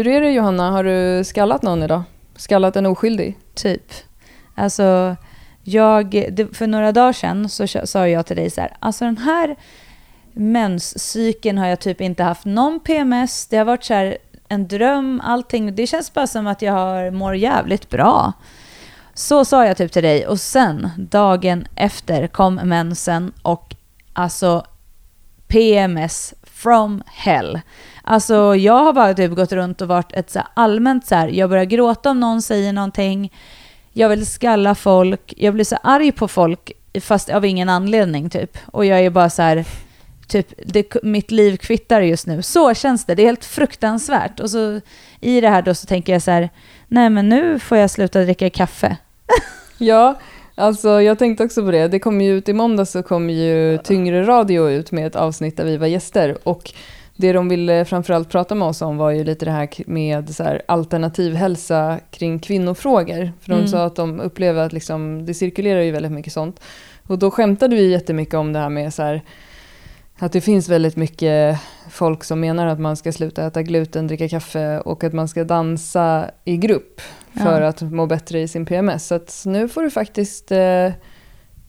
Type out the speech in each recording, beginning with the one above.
Hur är det Johanna, har du skallat någon idag? Skallat en oskyldig? Typ. Alltså, jag, för några dagar sedan så sa jag till dig så här, alltså den här menscykeln har jag typ inte haft någon PMS, det har varit så här en dröm, allting. Det känns bara som att jag har, mår jävligt bra. Så sa jag typ till dig och sen dagen efter kom mensen och alltså PMS from hell. Alltså jag har bara typ gått runt och varit ett så allmänt så här, jag börjar gråta om någon säger någonting, jag vill skalla folk, jag blir så arg på folk fast av ingen anledning typ. Och jag är bara så här, typ, det, mitt liv kvittar just nu. Så känns det, det är helt fruktansvärt. Och så i det här då så tänker jag så här, nej men nu får jag sluta dricka kaffe. ja, alltså jag tänkte också på det. Det kom ju ut i måndag så kom ju Tyngre Radio ut med ett avsnitt där vi var gäster. Och det de ville framförallt prata med oss om var ju lite det här med så här alternativ hälsa kring kvinnofrågor. För de mm. sa att de upplever att liksom, det cirkulerar ju väldigt mycket sånt. Och då skämtade vi jättemycket om det här med så här, att det finns väldigt mycket folk som menar att man ska sluta äta gluten, dricka kaffe och att man ska dansa i grupp för ja. att må bättre i sin PMS. Så nu får du faktiskt eh,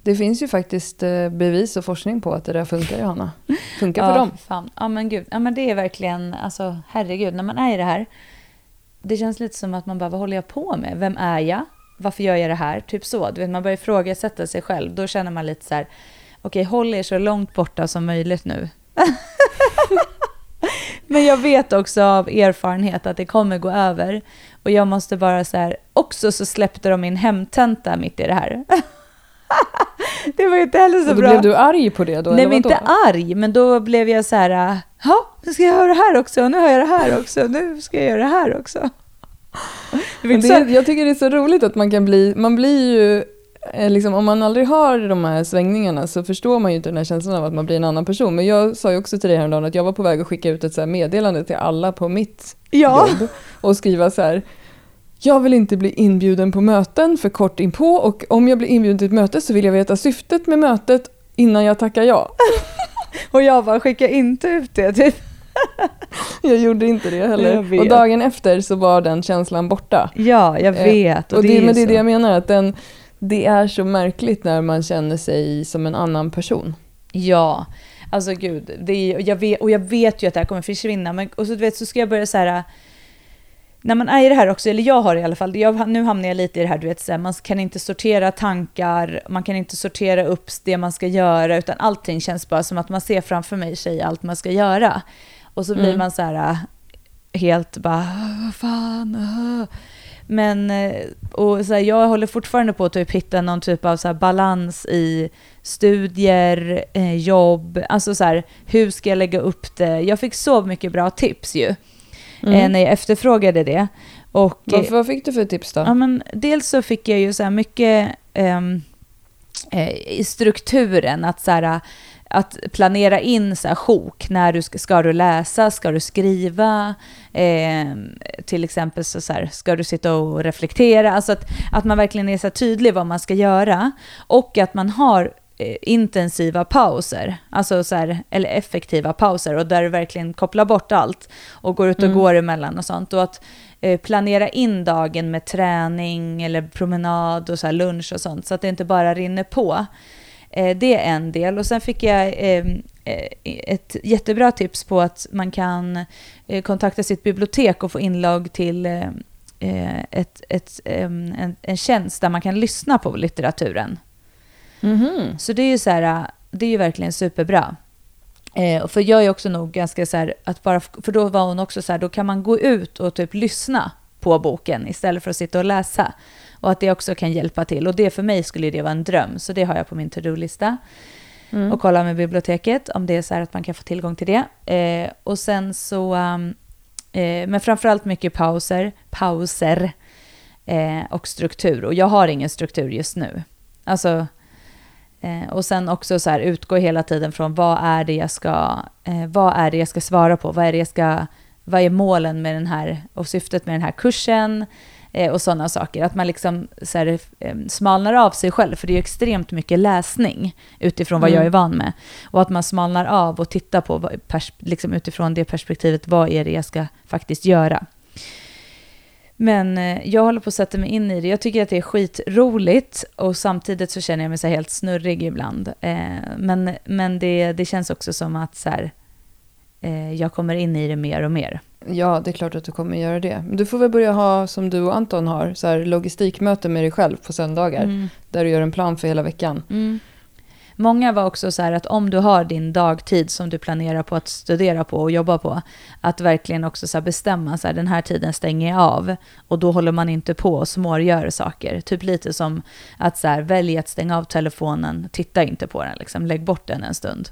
det finns ju faktiskt eh, bevis och forskning på att det där funkar, Johanna. Funkar för ja, dem. Fan. Ja, men gud. Ja, men det är verkligen, alltså herregud, när man är i det här. Det känns lite som att man bara, vad håller jag på med? Vem är jag? Varför gör jag det här? Typ så. Du vet, man börjar ifrågasätta sig själv. Då känner man lite så här, okej, okay, håll er så långt borta som möjligt nu. men jag vet också av erfarenhet att det kommer gå över. Och jag måste bara så här, också så släppte de min hemtenta mitt i det här. det var ju inte heller så och då bra. blev du arg på det då? Nej, men inte arg, men då blev jag så här, ja, nu ska jag göra det här också, nu har jag det här också, nu ska jag göra det här också. Det är, jag tycker det är så roligt att man kan bli, man blir ju, eh, liksom, om man aldrig har de här svängningarna så förstår man ju inte den här känslan av att man blir en annan person. Men jag sa ju också till dig häromdagen att jag var på väg att skicka ut ett så meddelande till alla på mitt ja. jobb och skriva så här, jag vill inte bli inbjuden på möten för kort inpå och om jag blir inbjuden till ett möte så vill jag veta syftet med mötet innan jag tackar ja. och jag bara, skicka inte ut det typ. jag gjorde inte det heller. Och dagen efter så var den känslan borta. Ja, jag eh, vet. och, och det, det men det är det jag menar, att den, det är så märkligt när man känner sig som en annan person. Ja, alltså gud. Det är, jag vet, och jag vet ju att det här kommer försvinna. Men, och så, vet, så ska jag börja så här när man är i det här också, eller jag har i alla fall, jag, nu hamnar jag lite i det här, du vet, så här, man kan inte sortera tankar, man kan inte sortera upp det man ska göra, utan allting känns bara som att man ser framför mig sig allt man ska göra. Och så blir mm. man så här helt bara, vad fan, Men, eh, och så här, jag håller fortfarande på att typ hitta någon typ av så balans i studier, eh, jobb, alltså så här, hur ska jag lägga upp det? Jag fick så mycket bra tips ju mm. Eh, när jag efterfrågade det. Och, vad, vad fick du för tips då? Ja, men dels så fick jag ju så här mycket um, i strukturen, att, så här, att planera in så här, sjok. När du ska, ska du läsa, ska du skriva? Eh, till exempel så, så här, ska du sitta och reflektera? Alltså att, att man verkligen är så tydlig vad man ska göra. Och att man har Eh, intensiva pauser, alltså så här, eller effektiva pauser och där du verkligen kopplar bort allt och går ut och mm. går emellan och sånt. Och att eh, planera in dagen med träning eller promenad och så lunch och sånt så att det inte bara rinner på. Eh, det är en del. Och sen fick jag eh, eh ett jättebra tips på att man kan eh, kontakta sitt bibliotek och få inlag till ett, ett, en, en tjänst där man kan lyssna på litteraturen. Mm-hmm. Så det är ju så här, det är ju verkligen superbra. Eh, för jag är också nog ganska så här, att bara, för då var hon också så här, då kan man gå ut och typ lyssna på boken istället för att sitta och läsa. Och att det också kan hjälpa till. Och det för mig skulle det vara en dröm, så det har jag på min to-do-lista. Mm. Och kolla med biblioteket om det är så här att man kan få tillgång till det. Eh, och sen så, um, eh, men framförallt mycket pauser, pauser eh, och struktur. Och jag har ingen struktur just nu. Alltså, Eh, och sen också så här, utgå hela tiden från vad är det jag ska, eh, vad är det jag ska svara på? Vad är det jag ska, vad är målen med den här och syftet med den här kursen? Eh, och sådana saker. Att man liksom så här, eh, smalnar av sig själv, för det är ju extremt mycket läsning utifrån mm. vad jag är van med. Och att man smalnar av och tittar på, pers- liksom utifrån det perspektivet, vad är det jag ska faktiskt göra? Men eh, jag håller på att sätta mig in i det. Jag tycker att det är skitroligt och samtidigt så känner jag mig så helt snurrig ibland. Men men det, det känns också som att så här, jag kommer in i det mer och mer. Ja, det är klart att du kommer göra det. Du får väl börja ha, som du och Anton har, så här logistikmöte med dig själv på söndagar. Mm. Där du gör en plan för hela veckan. Mm. Många var också så här att om du har din dagtid som du planerar på att studera på och jobba på, att verkligen också så bestämma så här, den här tiden stänger jag av och då håller man inte på och smågör saker. Typ lite som att så här, välj att stänga av telefonen, titta inte på den, liksom, lägg bort den en stund.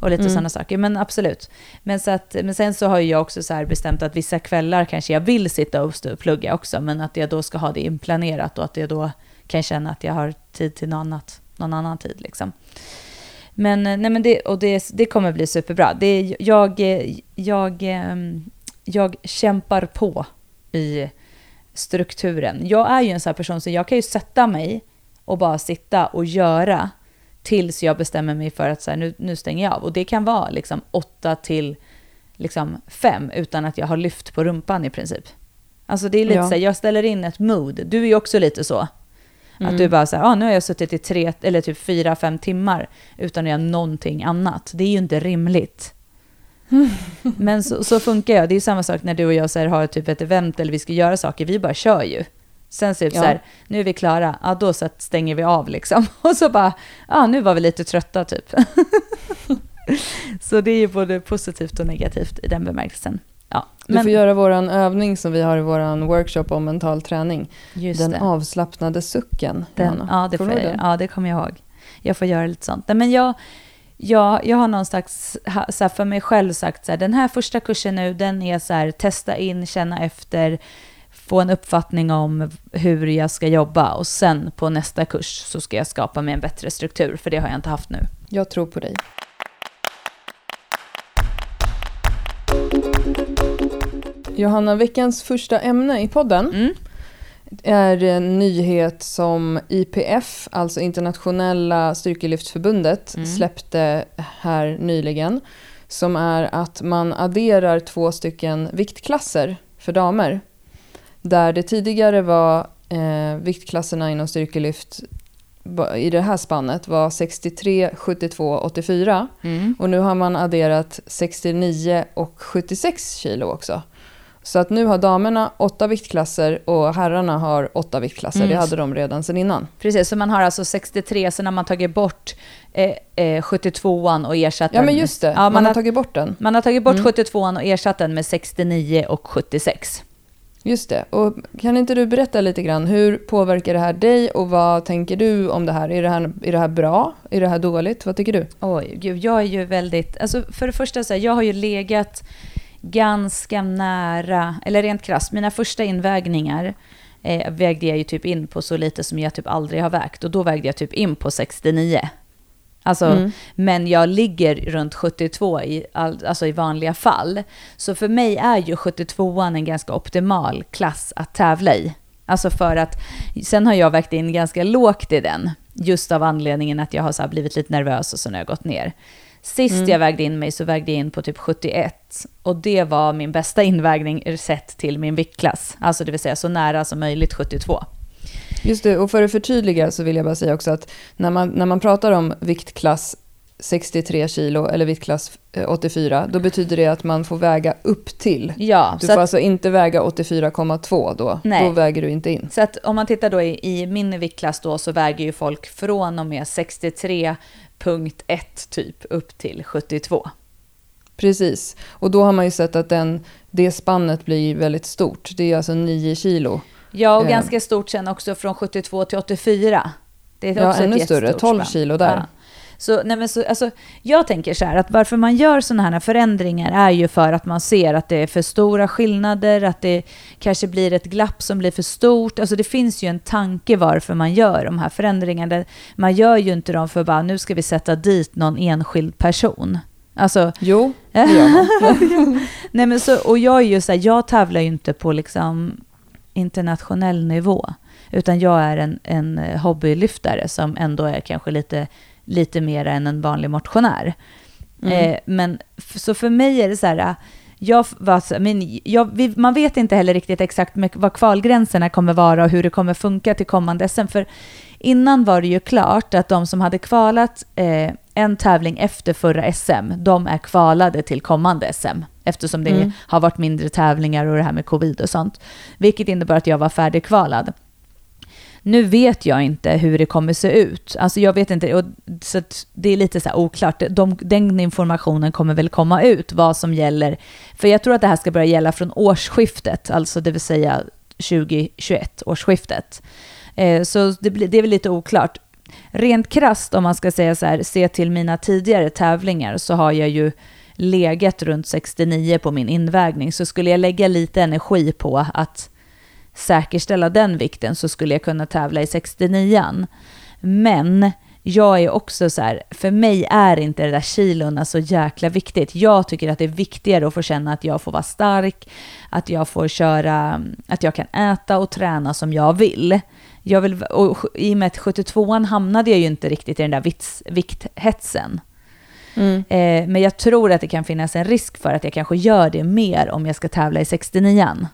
Och lite Mm. sådana saker, men absolut. Men, så att, men sen så har jag också så här bestämt att vissa kvällar kanske jag vill sitta och plugga också, men att jag då ska ha det inplanerat och att jag då kan känna att jag har tid till något annat, någon annan tid. Liksom. Men, eh, nej men det, och det, det kommer bli superbra. Det, jag, eh, jag, ehm, jag kämpar på i strukturen. Jag är ju en sån här person så jag kan ju sätta mig och bara sitta och göra tills jag bestämmer mig för att så här, nu, nu stänger jag av. Och det kan vara liksom åtta till liksom fem utan att jag har lyft på rumpan i princip. Alltså det är lite Ja. så här, jag ställer in ett mood. Du är ju också lite så. Mm. Att du bara så här, ah, nu har jag suttit i tre, eller typ fyra, fem timmar utan att göra någonting annat. Det är ju inte rimligt. Men så, så funkar jag. Det är samma sak när du och jag så här, har typ ett event eller vi ska göra saker. Vi bara kör ju. Sen typ Ja. så här, nu är vi klara, ja då så stänger vi av liksom. Och så bara, ja nu var vi lite trötta typ. så det är ju både positivt och negativt i den bemärkelsen. Ja, Du får göra våran övning som vi har i våran workshop om mental träning. just Den det. avslappnade sucken. Den, ja, det får jag, ja, det kommer jag ihåg. Jag får göra lite sånt. Nej, men jag, jag, jag har någon slags, ha- så här, för mig själv sagt så här, den här första kursen nu, den är så här, testa in, känna efter, få en uppfattning om hur jag ska jobba och sen på nästa kurs så ska jag skapa mig en bättre struktur, för det har jag inte haft nu. Jag tror på dig. Johanna, veckans första ämne i podden Mm. är en nyhet som IPF, alltså Internationella Styrkelyftförbundet, Mm. släppte här nyligen. Som är att man adderar två stycken viktklasser för damer. Där det tidigare var eh, viktklasserna inom styrkelyft i det här spannet var 63, 72, 84. Mm. Och nu har man adderat 69 och 76 kilo också. Så att nu har damerna åtta viktklasser och herrarna har åtta viktklasser. Mm. Det hade de redan sedan innan. Precis, så man har alltså 63, sen har man tagit bort eh, eh, 72an och ersatt Ja den men med- just det, Ja, man, man, har har, tagit bort den. man har tagit bort Mm. 72an och ersatt den med 69 och 76. Just det. Och kan inte du berätta lite grann, hur påverkar det här dig och vad tänker du om det här? Är det här, är det här bra? Är det här dåligt? Vad tycker du? Oj, gud, jag är ju väldigt... Alltså för det första, så här, jag har ju legat ganska nära, eller rent krasst, mina första invägningar eh, vägde jag ju typ in på så lite som jag typ aldrig har vägt. Och då vägde jag typ in på 69. Alltså, Mm. Men jag ligger runt 72 i, all, alltså i vanliga fall. Så för mig är ju 72an en ganska optimal klass att tävla i. Alltså för att, sen har jag vägt in ganska lågt i den. Just av anledningen att jag har så blivit lite nervös och så har jag gått ner. Sist Mm. jag vägde in mig så vägde jag in på typ 71. Och det var min bästa invägning sett till min viktklass. Alltså det vill säga så nära som möjligt 72. Just det, och för att förtydliga så vill jag bara säga också att när man, när man pratar om viktklass 63 kilo eller viktklass eh, 84, då betyder det att man får väga upp till. Ja, Du får att, alltså inte väga 84,2 då. Nej. Då väger du inte in. Så att om man tittar då i, i min viktklass då så väger ju folk från och med 63.1 typ upp till 72. Precis. Och då har man ju sett att den, det spannet blir väldigt stort. Det är alltså 9 kilo. Ja, och Eh. ganska stort sen också från 72 till 84. Det är Ja, också ännu ett större. jättestort 12 spann. kilo där. Ja. Så, nej men så, alltså, jag tänker så här att varför man gör sådana här förändringar är ju för att man ser att det är för stora skillnader, att det kanske blir ett glapp som blir för stort. Alltså det finns ju en tanke varför man gör de här förändringarna. Man gör ju inte dem för bara nu ska vi sätta dit någon enskild person. Alltså, Jo, det gör man. Nej, men så, och jag är ju så här, jag tävlar ju inte på liksom internationell nivå. Utan jag är en, en hobbylyftare som ändå är kanske lite, lite mer än en vanlig motionär. Mm. Eh, men så för mig är det så här, jag var, men jag, vi, man vet inte heller riktigt exakt med, vad kvalgränserna kommer vara och hur det kommer funka till kommande SM. För innan var det ju klart att de som hade kvalat eh, en tävling efter förra SM, de är kvalade till kommande SM. Eftersom det Mm. har varit mindre tävlingar och det här med covid och sånt. Vilket innebar att jag var färdigkvalad. Nu vet jag inte hur det kommer se ut. Alltså jag vet inte, och, så att det är lite så här oklart. De, den informationen kommer väl komma ut, vad som gäller. För jag tror att det här ska börja gälla från årsskiftet, alltså det vill säga 2021, årsskiftet. Eh, så det, blir, det är väl lite oklart. Rent krasst, om man ska säga så här, se till mina tidigare tävlingar, så har jag ju legat runt 69 på min invägning. Så skulle jag lägga lite energi på att säkerställa den vikten så skulle jag kunna tävla i 69 Men jag är också så här, för mig är inte det där kilona så jäkla viktigt. Jag tycker att det är viktigare att få känna att jag får vara stark, att jag får köra, att jag kan äta och träna som jag vill. Jag vill och I och med att 72an hamnade jag ju inte riktigt i den där vits, vikthetsen. Mm. Eh, men jag tror att det kan finnas en risk för att jag kanske gör det mer om jag ska tävla i 69an.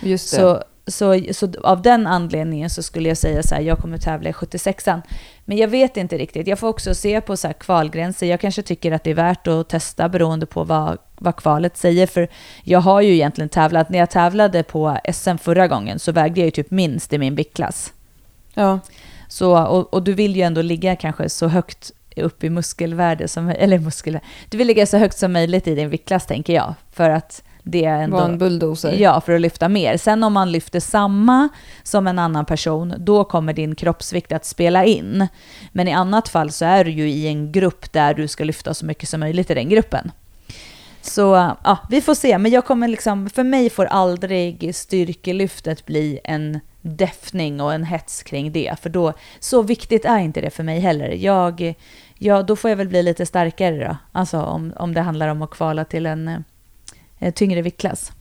Just det. Så, så, så av den anledningen så skulle jag säga så här, jag kommer tävla i 76an. Men jag vet inte riktigt. Jag får också se på så här kvalgränser. Jag kanske tycker att det är värt att testa beroende på vad, vad kvalet säger. För jag har ju egentligen tävlat, när jag tävlade på SM förra gången så vägde jag ju typ minst i min viktklass. ja. Så, och, och du vill ju ändå ligga kanske så högt upp i muskelvärde som eller muskelvärde. Du vill ligga så högt som möjligt i din viktklass tänker jag. För att det är ändå... Var en bulldozer. Ja, för att lyfta mer. Sen om man lyfter samma som en annan person, då kommer din kroppsvikt att spela in. Men i annat fall så är du ju i en grupp där du ska lyfta så mycket som möjligt i den gruppen. Så ja, vi får se. Men jag kommer liksom, för mig får aldrig styrkelyftet bli en däffning och en hets kring det. För då, så viktigt är inte det för mig heller. Jag, ja, då får jag väl bli lite starkare då. Alltså om, om det handlar om att kvala till en eh, tyngre viktklass.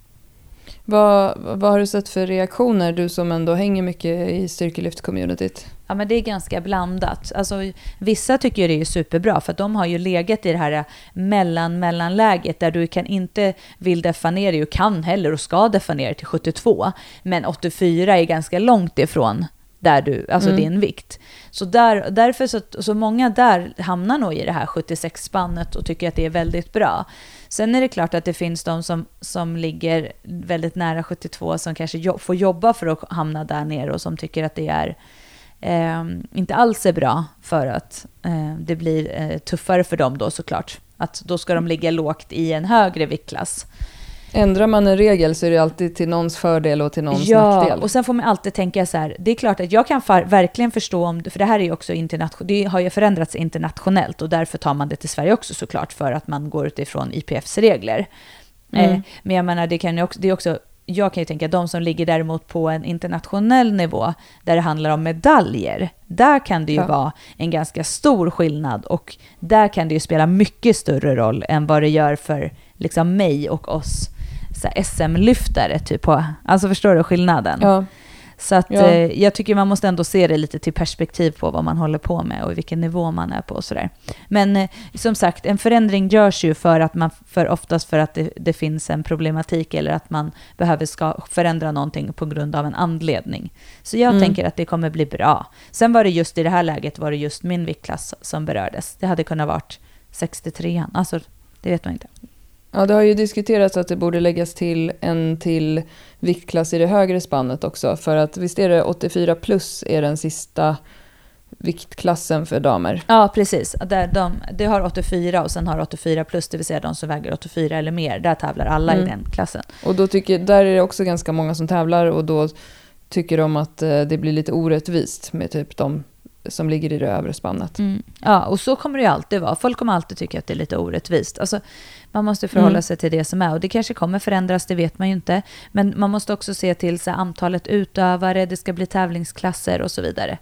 Vad, vad har du sett för reaktioner, du som ändå hänger mycket i styrkelyft-communityt? Ja, men det är ganska blandat. Alltså, vissa tycker det är superbra för att de har ju legat i det här mellan-mellanläget där du kan inte vill deffa ner dig och kan heller och ska deffa ner till 72. Men 84 är ganska långt ifrån där du, alltså Mm. din vikt. Så där, därför så, så många där hamnar nog i det här 76-spannet och tycker att det är väldigt bra. Sen är det klart att det finns de som, som ligger väldigt nära 72 som kanske jo, får jobba för att hamna där nere och som tycker att det är eh, inte alls är bra för att eh, det blir eh, tuffare för dem då såklart. Att då ska de ligga lågt i en högre viktklass. Ändrar man en regel så är det alltid till någons fördel och till någons ja, nackdel. och sen får man alltid tänka så här, det är klart att jag kan verkligen förstå om, för det här är ju också internationellt, det har ju förändrats internationellt och därför tar man det till Sverige också såklart för att man går utifrån IPFs regler. Mm. Eh, men jag menar, det, kan ju också, det är också, jag kan ju tänka de som ligger däremot på en internationell nivå där det handlar om medaljer, där kan det ju Ja. vara en ganska stor skillnad och där kan det ju spela mycket större roll än vad det gör för liksom mig och oss SM-lyftare. Typ på, alltså förstår du skillnaden? Ja, Så att, Ja. eh, jag tycker man måste ändå se det lite till perspektiv på vad man håller på med och vilken nivå man är på och sådär. Men eh, som sagt, en förändring görs ju för att man, för oftast för att det, det finns en problematik eller att man behöver ska förändra någonting på grund av en anledning. Så jag Mm. tänker att det kommer bli bra. Sen var det just i det här läget var det just min viktklass som berördes. Det hade kunnat varit 63 alltså det vet man inte. Ja, det har ju diskuterats att det borde läggas till en till viktklass i det högre spannet också. För att visst är det 84 plus är den sista viktklassen för damer. Ja, precis. Där de, det har 84 och sen har 84 plus, det vill säga de som väger 84 eller mer. Där tävlar alla Mm. i den klassen. Och då tycker, där är det också ganska många som tävlar och då tycker de att eh, det blir lite orättvist med typ de som ligger i det övre spannet. Mm. Ja, och så kommer det ju alltid vara. Folk kommer alltid tycka att det är lite orättvist. Alltså, man måste förhålla Mm. sig till det som är. Och det kanske kommer förändras, det vet man ju inte. Men man måste också se till så antalet utövare, det ska bli tävlingsklasser och så vidare.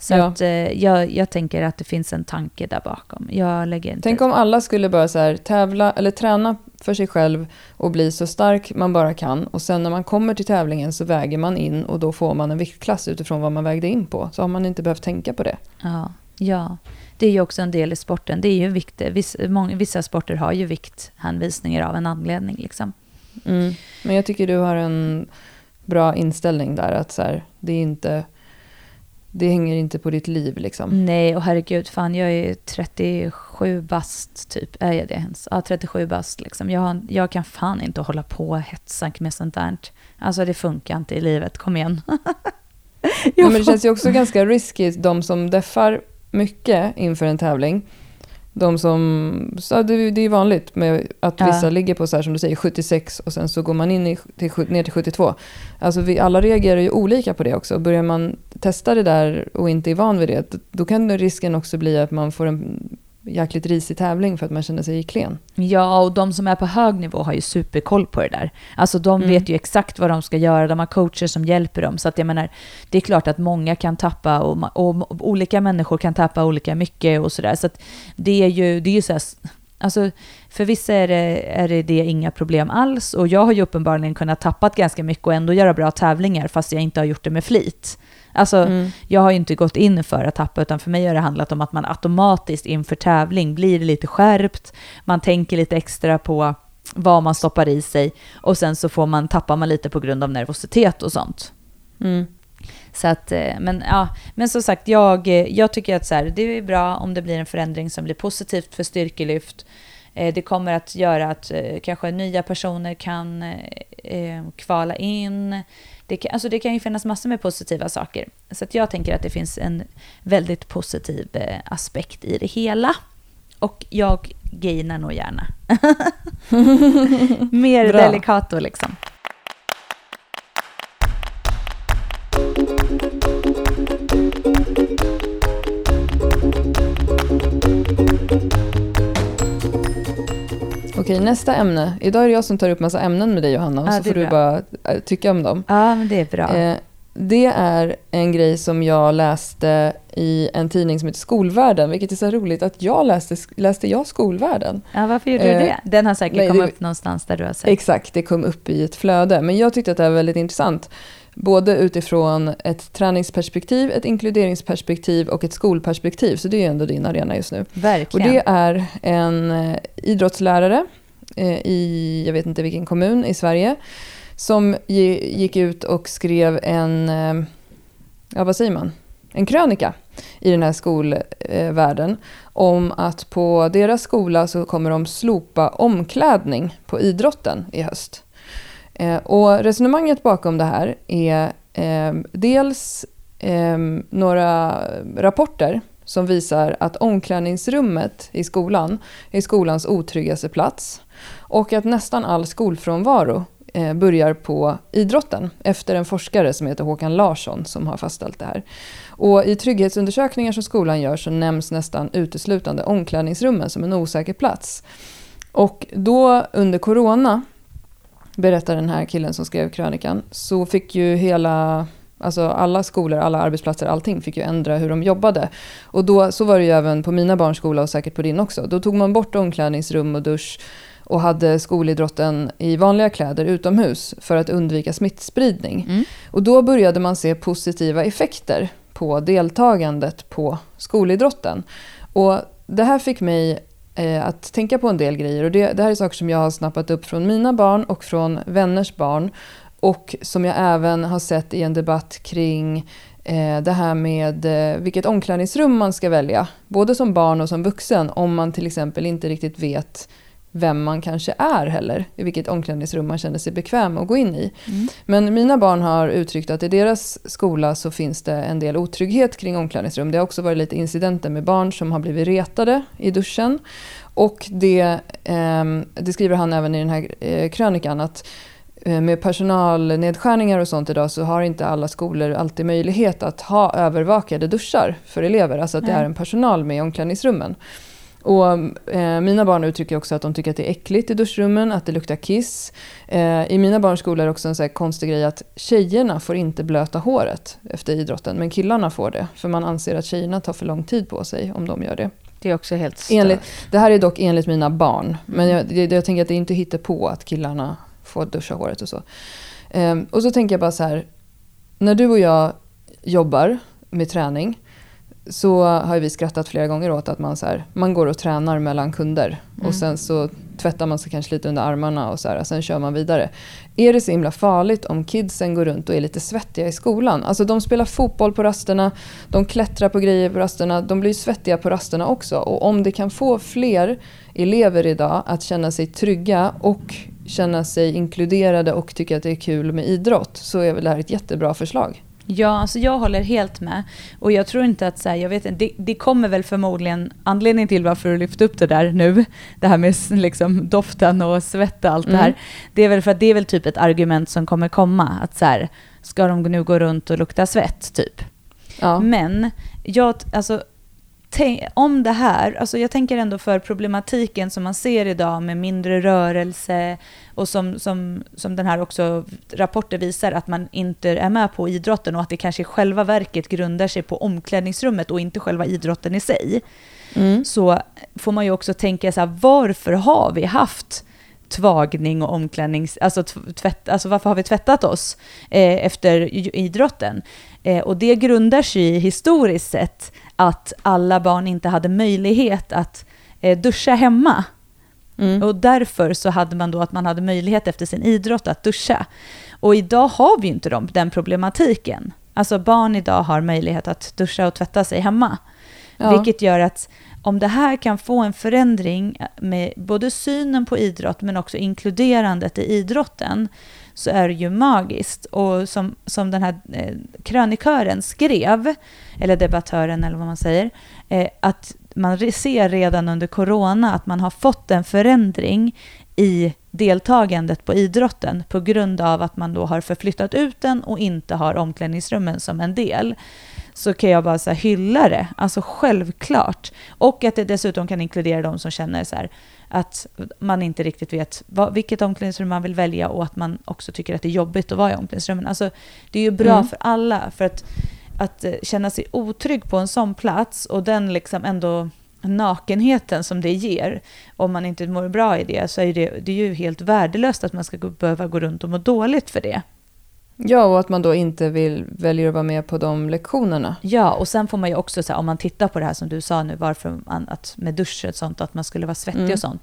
Så Ja. att, eh, jag, jag tänker att det finns en tanke där bakom. Jag lägger inte... Tänk om alla skulle bara så här, tävla eller träna för sig själv och bli så stark man bara kan. Och sen när man kommer till tävlingen så väger man in och då får man en viktklass utifrån vad man vägde in på. Så har man inte behövt tänka på det. Ja. Ja, det är ju också en del i sporten. Det är ju vikt, vissa, många, vissa sporter har ju vikthänvisningar av en anledning. Liksom. Mm. Men jag tycker du har en bra inställning där. Att så här, det är inte... Det hänger inte på ditt liv liksom. Nej, och herregud, fan jag är 37 bast typ. Är jag det ens? Ja, 37 bast liksom. Jag, jag kan fan inte hålla på och hetsa med sånt där. Alltså det funkar inte i livet, kom igen. ja, men det känns ju också ganska risky, de som deffar mycket inför en tävling. De som, så det, det är vanligt med att vissa ja. ligger på så här som du säger 76 och sen så går man in i, till, ner till 72. Alltså vi alla reagerar ju olika på det också. Börjar man testa det där och inte är van vid det, då kan risken också bli att man får en jäkligt risig tävling för att man känner sig klen. Ja, och de som är på hög nivå har ju superkoll på det där. Alltså de mm. vet ju exakt vad de ska göra, de har coacher som hjälper dem. Så att jag menar, det är klart att många kan tappa och, och, olika människor kan tappa olika mycket och sådär. Så att det är ju, det är ju så här, Alltså, för vissa är det, är det, det inga problem alls och jag har ju uppenbarligen kunnat tappa ganska mycket och ändå göra bra tävlingar fast jag inte har gjort det med flit. Alltså, mm. jag har ju inte gått in för att tappa, utan för mig har det handlat om att man automatiskt inför tävling blir lite skärpt, man tänker lite extra på vad man stoppar i sig och sen så får man, tappar man lite på grund av nervositet och sånt. Mm. Så att, eh, men, ja, men som sagt, jag, jag tycker att så här, det är bra om det blir en förändring som blir positivt för styrkelyft. Eh, det kommer att göra att eh, kanske nya personer kan kvala in det kan, alltså det kan ju finnas massor med positiva saker. Så jag tänker att det finns en väldigt positiv eh, aspekt i det hela. Och jag gainar nog gärna. Mer Bra. delicato liksom. Okej, nästa ämne. Idag är det jag som tar upp massa ämnen med dig Johanna och ja, så får du bara äh, tycka om dem. Ja, men det är bra. Eh, det är en grej som jag läste i en tidning som heter Skolvärlden, vilket är så roligt att jag läste, läste jag Skolvärlden. Ja, varför gjorde eh, du det? Den har säkert kommit upp någonstans där du har sett. Exakt, det kom upp i ett flöde. Men jag tyckte att det var väldigt intressant. Både utifrån ett träningsperspektiv, ett inkluderingsperspektiv och ett skolperspektiv. Så det är ju ändå din arena just nu. Verkligen. Och det är en eh, idrottslärare eh, Eh, i, jag vet inte vilken kommun i Sverige, som gick ut och skrev en, eh, ja vad säger man, en krönika i den här skolvärlden om att på deras skola så kommer de slopa omklädning på idrotten i höst. Eh, och resonemanget bakom det här är dels några rapporter som visar att omklädningsrummet i skolan är skolans otryggaste plats och att nästan all skolfrånvaro eh, börjar på idrotten efter en forskare som heter Håkan Larsson som har fastställt det här. Och I trygghetsundersökningar som skolan gör så nämns nästan uteslutande omklädningsrummen som en osäker plats. Och då under corona berättar den här killen som skrev krönikan, så fick ju hela Alltså alla skolor, alla arbetsplatser, allting fick ju ändra hur de jobbade. Och då, så var det ju även på mina barns skola och säkert på din också. Då tog man bort omklädningsrum och dusch och hade skolidrotten i vanliga kläder utomhus för att undvika smittspridning. Mm. Och då började man se positiva effekter på deltagandet på skolidrotten. Och det här fick mig eh, att tänka på en del grejer. Och det, det, här är saker som jag har snappat upp från mina barn och från vänners barn. Och som jag även har sett i en debatt kring eh, det här med eh, vilket omklädningsrum man ska välja. Både som barn och som vuxen om man till exempel inte riktigt vet vem man kanske är heller, i vilket omklädningsrum man känner sig bekväm att gå in i. Mm. Men mina barn har uttryckt att i deras skola så finns det en del otrygghet kring omklädningsrum. Det har också varit lite incidenter med barn som har blivit retade i duschen. Och det, eh, det skriver han även i den här eh, krönikan, att eh, med personalnedskärningar och sånt idag så har inte alla skolor alltid möjlighet att ha övervakade duschar för elever. Alltså att det är en personal med i omklädningsrummen. Och, eh, mina barn uttrycker också att de tycker att det är äckligt i duschrummen, att det luktar kiss. Eh, I mina barns skola är det också en så konstig grej att tjejerna får inte blöta håret efter idrotten, men killarna får det. För man anser att tjejerna tar för lång tid på sig om de gör det. Det är också helt stört. Enligt, det här är dock enligt mina barn, men jag, jag, jag tänker att det inte hittar på att killarna får duscha håret och så. Eh, och så tänker jag bara så här, när du och jag jobbar med träning, så har vi skrattat flera gånger åt att man, så här, man går och tränar mellan kunder Mm. och sen så tvättar man sig kanske lite under armarna och så här, sen kör man vidare. Är det så himla farligt om kidsen går runt och är lite svettiga i skolan? Alltså de spelar fotboll på rasterna, de klättrar på grejer på rasterna, de blir svettiga på rasterna också. Och om det kan få fler elever idag att känna sig trygga och känna sig inkluderade och tycka att det är kul med idrott så är väl det här ett jättebra förslag. Ja, alltså jag håller helt med. Och jag tror inte att så här, jag vet inte, det, det kommer väl förmodligen, anledningen till varför du lyfte upp det där nu, det här med liksom doften och svett och allt det Mm. här, det är väl för att det är väl typ ett argument som kommer komma, att så här, ska de nu gå runt och lukta svett, typ. Ja. Men jag, alltså, om det här, alltså jag tänker ändå för problematiken som man ser idag med mindre rörelse och som, som, som den här också rapporten visar att man inte är med på idrotten och att det kanske i själva verket grundar sig på omklädningsrummet och inte själva idrotten i sig. Mm. Så får man ju också tänka så här, varför har vi haft tvagning och omklädnings... Alltså, tv- tvätt, alltså varför har vi tvättat oss eh, efter idrotten? Eh, och det grundar sig historiskt sett att alla barn inte hade möjlighet att eh, duscha hemma. Mm. Och därför så hade man då att man hade möjlighet efter sin idrott att duscha. Och idag har vi ju inte de, den problematiken. Alltså barn idag har möjlighet att duscha och tvätta sig hemma. Ja. Vilket gör att om det här kan få en förändring med både synen på idrott men också inkluderandet i idrotten så är det ju magiskt. Och som, som den här eh, krönikören skrev, eller debattören eller vad man säger, eh, att man ser redan under corona att man har fått en förändring i deltagandet på idrotten på grund av att man då har förflyttat ut den och inte har omklädningsrummen som en del så kan jag bara så här hylla det. Alltså självklart. Och att det dessutom kan inkludera de som känner så här att man inte riktigt vet vad, vilket omklädningsrum man vill välja och att man också tycker att det är jobbigt att vara i omklädningsrummen. Alltså det är ju bra Mm. för alla för att, att eh, känna sig otrygg på en sån plats och den liksom ändå nakenheten som det ger, om man inte mår bra i det, så är det, det är ju helt värdelöst att man ska behöva gå runt och må dåligt för det. Ja, och att man då inte vill, väljer att vara med på de lektionerna. Ja, och sen får man ju också, så här, om man tittar på det här som du sa nu, varför man, att med dusch och sånt, att man skulle vara svettig Mm. och sånt.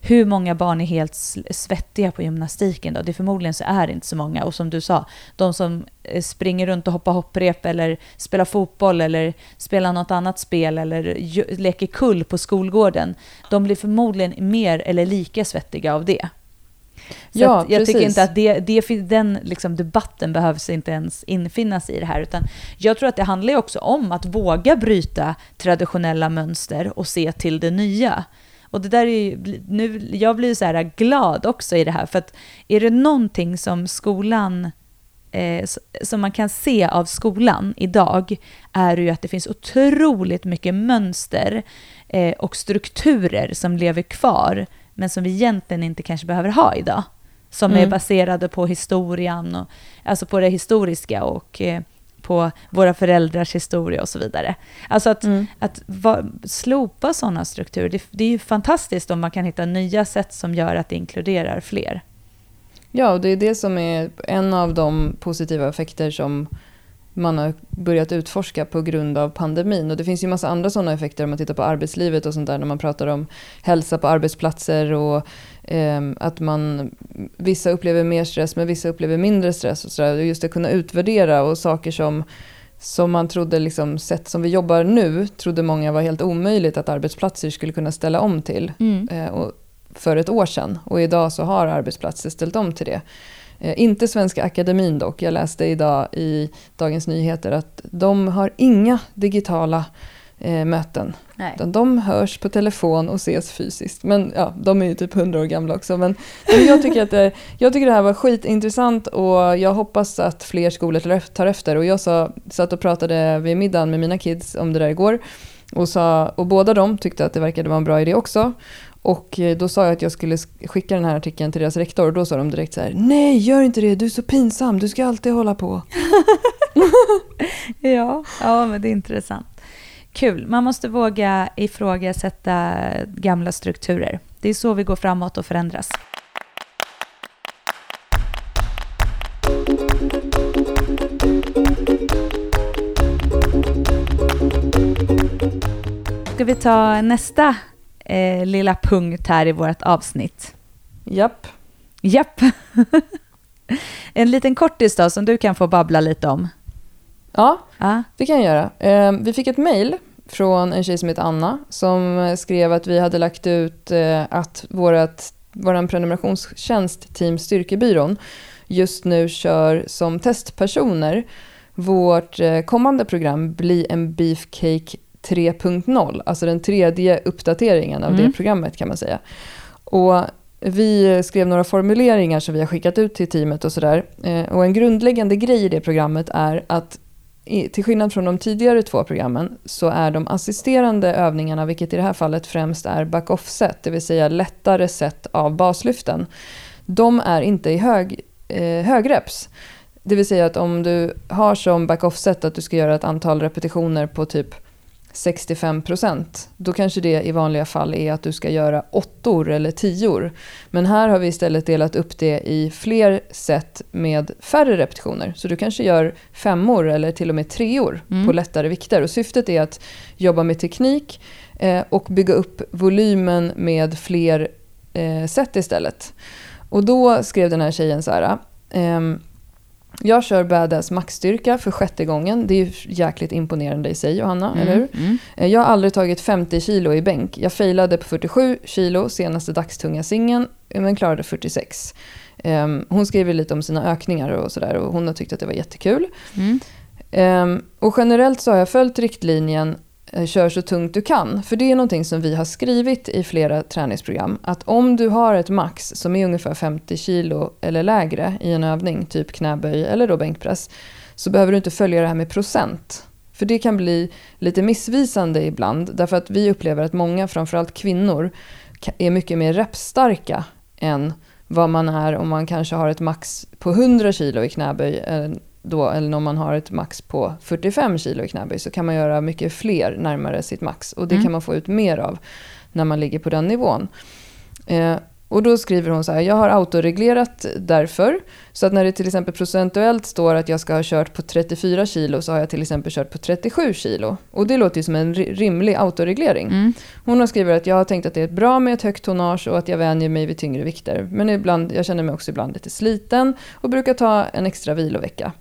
Hur många barn är helt svettiga på gymnastiken då? Det förmodligen så är det inte så många. Och som du sa, de som eh, springer runt och hoppar hopprep eller spelar fotboll eller spelar något annat spel eller leker kull på skolgården, de blir förmodligen mer eller lika svettiga av det. Så Ja, jag tycker precis. inte att det, det, den liksom debatten behövs inte ens infinnas i det här. Utan jag tror att det handlar ju också om att våga bryta traditionella mönster och se till det nya. Och det där är ju, nu, jag blir så här glad också i det här, för att är det någonting som skolan eh, som man kan se av skolan idag är ju att det finns otroligt mycket mönster eh, och strukturer som lever kvar men som vi egentligen inte kanske behöver ha idag. Som är Mm. baserade på historien, och, alltså på det historiska och eh, på våra föräldrars historia och så vidare. Alltså att, Mm. att va, slopa sådana strukturer, det, det är ju fantastiskt om man kan hitta nya sätt som gör att det inkluderar fler. Ja, och det är det som är en av de positiva effekter som man har börjat utforska på grund av pandemin. Och det finns ju massa andra sådana effekter om man tittar på arbetslivet och sånt där när man pratar om hälsa på arbetsplatser och ehm, att man, vissa upplever mer stress men vissa upplever mindre stress och sådär. Just att kunna utvärdera och saker som som man trodde, liksom, sätt som vi jobbar nu, trodde många var helt omöjligt att arbetsplatser skulle kunna ställa om till eh, och för ett år sedan. Och idag så har arbetsplatser ställt om till det. Eh, inte Svenska Akademin dock. Jag läste idag i Dagens Nyheter att de har inga digitala eh, möten. Nej. De hörs på telefon och ses fysiskt. Men ja, de är ju typ 100 år gamla också. Men, men jag, tycker att det, jag tycker det här var skitintressant och jag hoppas att fler skolor tar efter. Och jag sa, satt och pratade vid middagen med mina kids om det där igår. Och, sa, och båda de tyckte att det verkade vara en bra idé också. Och eh, då sa jag att jag skulle skicka den här artikeln till deras rektor och då sa de direkt så här Nej, gör inte det, du är så pinsam, du ska alltid hålla på. Ja, ja, men det är intressant. Kul. Man måste våga ifrågasätta gamla strukturer. Det är så vi går framåt och förändras. Ska vi ta nästa eh, lilla punkt här i vårt avsnitt. Japp. Japp. en liten kortis då som du kan få babbla lite om. Ja, Ja. det kan jag göra. Eh, Vi fick ett mejl från en tjej som heter Anna som skrev att vi hade lagt ut eh, att vårt, vår prenumerationstjänst Team Styrkebyrån just nu kör som testpersoner vårt eh, kommande program Bli en Beefcake 3.0, alltså den tredje uppdateringen av Mm. det programmet kan man säga. Och vi skrev några formuleringar som vi har skickat ut till teamet och sådär. Eh, Och en grundläggande grej i det programmet är att till skillnad från de tidigare två programmen så är de assisterande övningarna, vilket i det här fallet främst är back-off-set, det vill säga lättare set av baslyften, de är inte i hög, eh, högreps. Det vill säga att om du har som back-off-set att du ska göra ett antal repetitioner på typ 65%, då kanske det i vanliga fall är att du ska göra åttor eller tior. Men här har vi istället delat upp det i fler set med färre repetitioner. Så du kanske gör femmor eller till och med treor Mm. på lättare vikter. Och syftet är att jobba med teknik eh, och bygga upp volymen med fler eh, set istället. Och då skrev den här tjejen så här. ehm, jag kör badass maxstyrka för sjätte gången. Det är ju jäkligt imponerande i sig, Johanna, eller hur? Mm. Eh, Jag har aldrig tagit 50 kilo i bänk. Jag failade på 47 kilo senaste dagstunga singeln, men klarade 46. Ehm, Hon skriver lite om sina ökningar och sådär och hon har tyckt att det var jättekul. Mm. Ehm, Och generellt så har jag följt riktlinjen Eh, kör så tungt du kan. För det är någonting som vi har skrivit i flera träningsprogram. Att om du har ett max som är ungefär 50 kilo eller lägre i en övning, typ knäböj eller då bänkpress, så behöver du inte följa det här med procent. För det kan bli lite missvisande ibland. Därför att vi upplever att många, framförallt kvinnor, är mycket mer repstarka än vad man är om man kanske har ett max på 100 kilo i knäböj. Då, eller om man har ett max på 45 kilo i knäböj så kan man göra mycket fler närmare sitt max. Och det Mm. kan man få ut mer av när man ligger på den nivån. Eh, och då skriver hon så här, jag har autoreglerat därför. Så att när det till exempel procentuellt står att jag ska ha kört på 34 kilo så har jag till exempel kört på 37 kilo. Och det låter ju som en ri- rimlig autoreglering. Mm. Hon har skrivit att jag har tänkt att det är bra med ett högt tonnage och att jag vänjer mig vid tyngre vikter. Men ibland, jag känner mig också ibland lite sliten och brukar ta en extra vilovecka.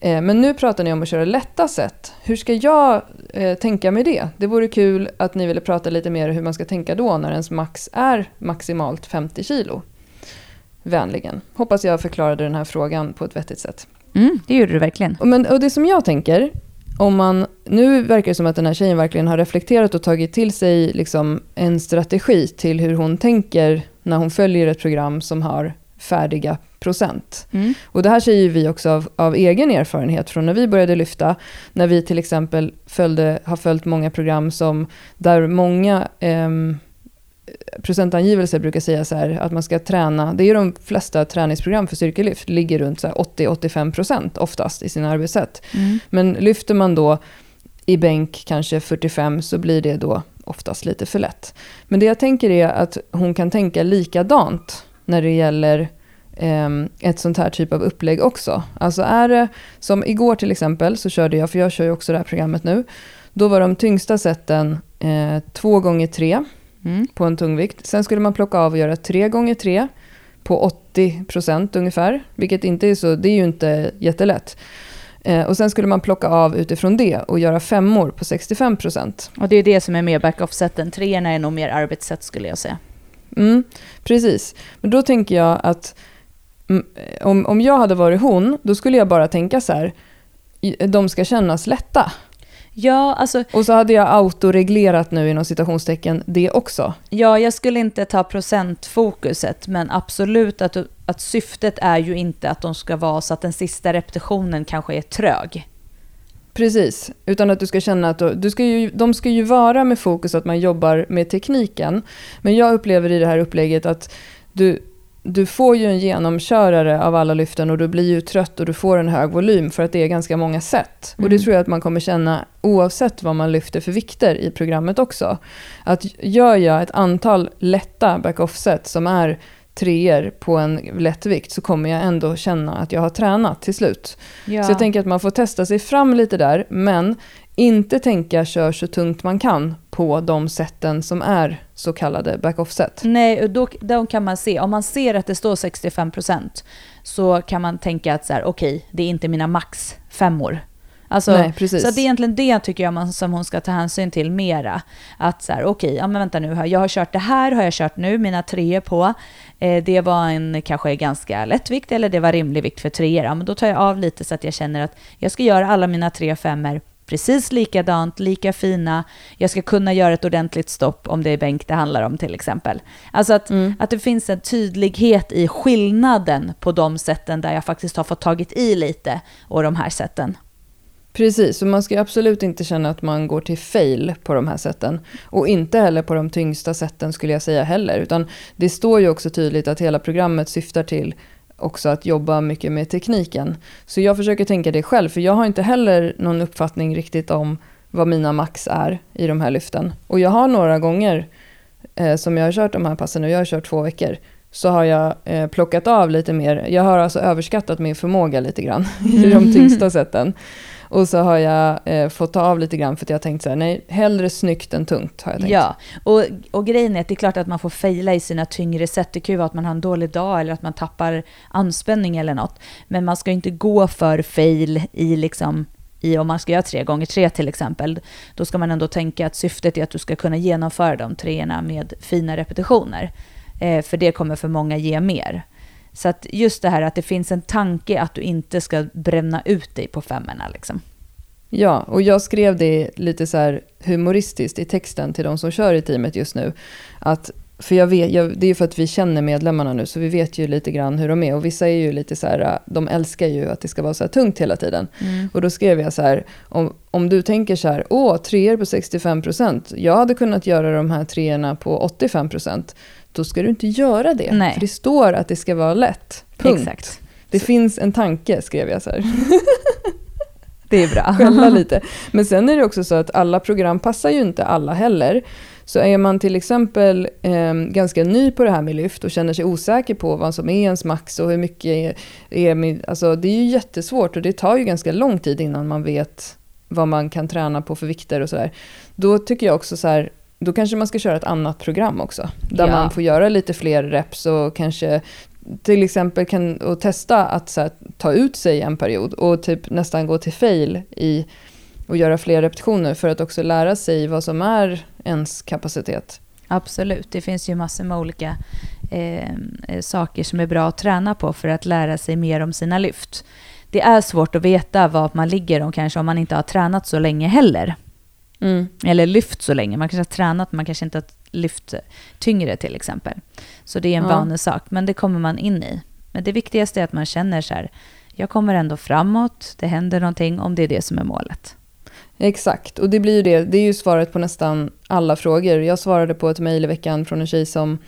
Eh, men nu pratar ni om att köra lätta set. Hur ska jag eh, tänka med det? Det vore kul att ni ville prata lite mer hur man ska tänka då när ens max är maximalt 50 kilo. Vänligen. Hoppas jag förklarade den här frågan på ett vettigt sätt. Mm, det gjorde du verkligen. Men, och det som jag tänker, om man, nu verkar det som att den här tjejen verkligen har reflekterat och tagit till sig liksom en strategi till hur hon tänker när hon följer ett program som har färdiga procent. Mm. Och det här säger ju vi också av, av egen erfarenhet från när vi började lyfta, när vi till exempel följde, har följt många program som, där många ehm, procentangivelser brukar säga så här, att man ska träna, det är ju de flesta träningsprogram för styrkelyft, ligger runt så här 80-85% oftast i sina arbetssätt. Mm. Men lyfter man då i bänk kanske 45 så blir det då oftast lite för lätt. Men det jag tänker är att hon kan tänka likadant när det gäller ett sånt här typ av upplägg också. Alltså är det, som igår till exempel, så körde jag, för jag kör ju också det här programmet nu, då var de tyngsta sätten eh, två gånger tre Mm. på en tungvikt. Sen skulle man plocka av och göra tre gånger tre på 80% ungefär, vilket inte är så, det är ju inte jättelätt. Eh, och sen skulle man plocka av utifrån det och göra femmor på 65%. Och det är det som är mer back-off-sätten. Treorna är nog mer arbetssätt skulle jag säga. Mm, precis. Men då tänker jag att om, om jag hade varit hon, då skulle jag bara tänka så här, de ska kännas lätta. Ja, alltså, Och så hade jag autoreglerat nu inom citationstecken det också. ja, jag skulle inte ta procentfokuset, men absolut att, att syftet är ju inte att de ska vara så att den sista repetitionen kanske är trög. Precis, utan att du ska känna att du, du ska ju, de ska ju vara med fokus att man jobbar med tekniken. Men jag upplever i det här upplägget att du, du får ju en genomkörare av alla lyften och du blir ju trött och du får en hög volym för att det är ganska många sätt. Och det Mm. tror jag att man kommer känna oavsett vad man lyfter för vikter i programmet också. Att gör jag ett antal lätta back-off-set som är treor på en lätt vikt så kommer jag ändå känna att jag har tränat till slut. Ja. Så jag tänker att man får testa sig fram lite där, men inte tänka kör så tungt man kan på de sätten som är så kallade back-off-set. Nej, och då, då kan man se, om man ser att det står 65% så kan man tänka att så här, okej, det är inte mina max femmor. Alltså, Nej, precis. så det är egentligen det tycker jag man, som hon ska ta hänsyn till mera. Att så här, okej, ja men vänta nu, jag har kört det här, har jag kört nu, mina treor på. Eh, det var en kanske ganska lätt vikt eller det var rimlig vikt för treor. Ja, men då tar jag av lite så att jag känner att jag ska göra alla mina tre femmor precis likadant, lika fina. Jag ska kunna göra ett ordentligt stopp om det är bänk det handlar om till exempel. Alltså att, Mm. att det finns en tydlighet i skillnaden på de sätten där jag faktiskt har fått tagit i lite och de här sätten. Precis, och man ska absolut inte känna att man går till fail på de här sätten. Och inte heller på de tyngsta sätten skulle jag säga heller. Utan det står ju också tydligt att hela programmet syftar till också att jobba mycket med tekniken. Så jag försöker tänka det själv, för jag har inte heller någon uppfattning riktigt om vad mina max är i de här lyften. Och jag har några gånger eh, som jag har kört de här passen, och jag har kört två veckor, så har jag eh, plockat av lite mer. Jag har alltså överskattat min förmåga lite grann i de tyngsta sätten. Och så har jag eh, fått ta av lite grann för att jag har tänkt så här, nej, hellre snyggt än tungt har jag tänkt. Ja, och, och grejen är att det är klart att man får fejla i sina tyngre sätt. Det kan ju vara att man har en dålig dag eller att man tappar anspänning eller något. Men man ska inte gå för fail i liksom i om man ska göra tre gånger tre till exempel, då ska man ändå tänka att syftet är att du ska kunna genomföra de treorna med fina repetitioner. Eh, för det kommer för många ge mer. Så att just det här att det finns en tanke att du inte ska bränna ut dig på femmorna liksom. Ja, och jag skrev det lite så humoristiskt i texten till de som kör i teamet just nu. Att, för jag vet, jag, det är ju för att vi känner medlemmarna nu, så vi vet ju lite grann hur de är. Och vissa är ju lite så här, de älskar ju att det ska vara så här tungt hela tiden. Och då skrev jag så här, om, om du tänker så här, åh, treor på 65%, jag hade kunnat göra de här treorna på 85%, då ska du inte göra det. Nej. För det står att det ska vara lätt. Punkt. Exakt. Det finns en tanke, skrev jag så här. Det är bra. skälla lite. Men sen är det också så att alla program passar ju inte alla heller. Så är man till exempel eh, ganska ny på det här med lyft och känner sig osäker på vad som är ens max och hur mycket är, är min, alltså det är ju jättesvårt och det tar ju ganska lång tid innan man vet vad man kan träna på för vikter och sådär. Då tycker jag också så här, då kanske man ska köra ett annat program också. Där Ja. man får göra lite fler reps och kanske till exempel kan och testa att här, ta ut sig en period och typ nästan gå till fail i och göra fler repetitioner för att också lära sig vad som är ens kapacitet. Absolut, det finns ju massor med olika eh, eh, saker som är bra att träna på för att lära sig mer om sina lyft. Det är svårt att veta var man ligger om kanske om man inte har tränat så länge heller. Mm. Eller lyft så länge. Man kanske har tränat man kanske inte har lyft tyngre till exempel. Så det är en Ja. vanesak, men det kommer man in i. Men det viktigaste är att man känner så här, jag kommer ändå framåt, det händer någonting om det är det som är målet. Exakt, och det blir ju det. Det är ju svaret på nästan alla frågor. Jag svarade på ett mejl i veckan från en tjej som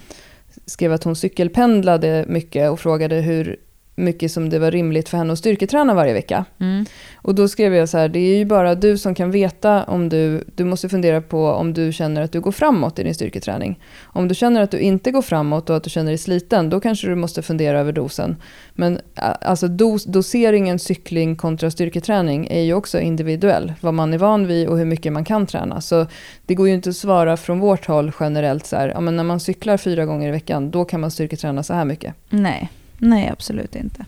skrev att hon cykelpendlade mycket och frågade hur mycket som det var rimligt för henne att styrketräna varje vecka. Mm. Och då skrev jag så här, det är ju bara du som kan veta om du, du måste fundera på om du känner att du går framåt i din styrketräning. Om du känner att du inte går framåt och att du känner dig sliten, då kanske du måste fundera över dosen. Men alltså dos, doseringen cykling kontra styrketräning är ju också individuell, vad man är van vid och hur mycket man kan träna. Så det går ju inte att svara från vårt håll generellt så här, ja men när man cyklar fyra gånger i veckan, då kan man styrketräna så här mycket. Nej, nej absolut inte.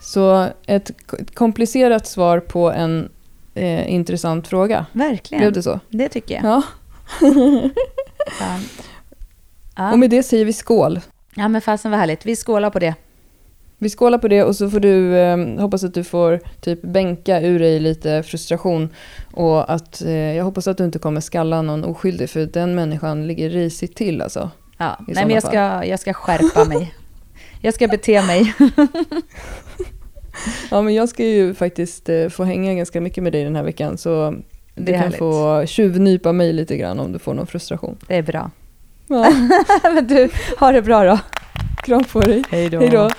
Så ett komplicerat svar på en eh, intressant fråga. Verkligen. Blev det så? Det tycker jag. Ja. Ja. Och med det säger vi skål. ja, men fasen vad härligt. Vi skålar på det. Vi skålar på det och så får du, eh, hoppas att du får typ bänka ur dig lite frustration. Och att, eh, jag hoppas att du inte kommer skalla någon oskyldig för den människan ligger risigt till alltså. Ja. Nej, men jag ska, jag ska skärpa mig. Jag ska bete mig. Ja men jag ska ju faktiskt eh, få hänga ganska mycket med dig den här veckan så Det du kan härligt. få tjuvnypa mig lite grann om du får någon frustration. Det är bra. Ja, men du, ha det bra då. kram på dig. Hej då.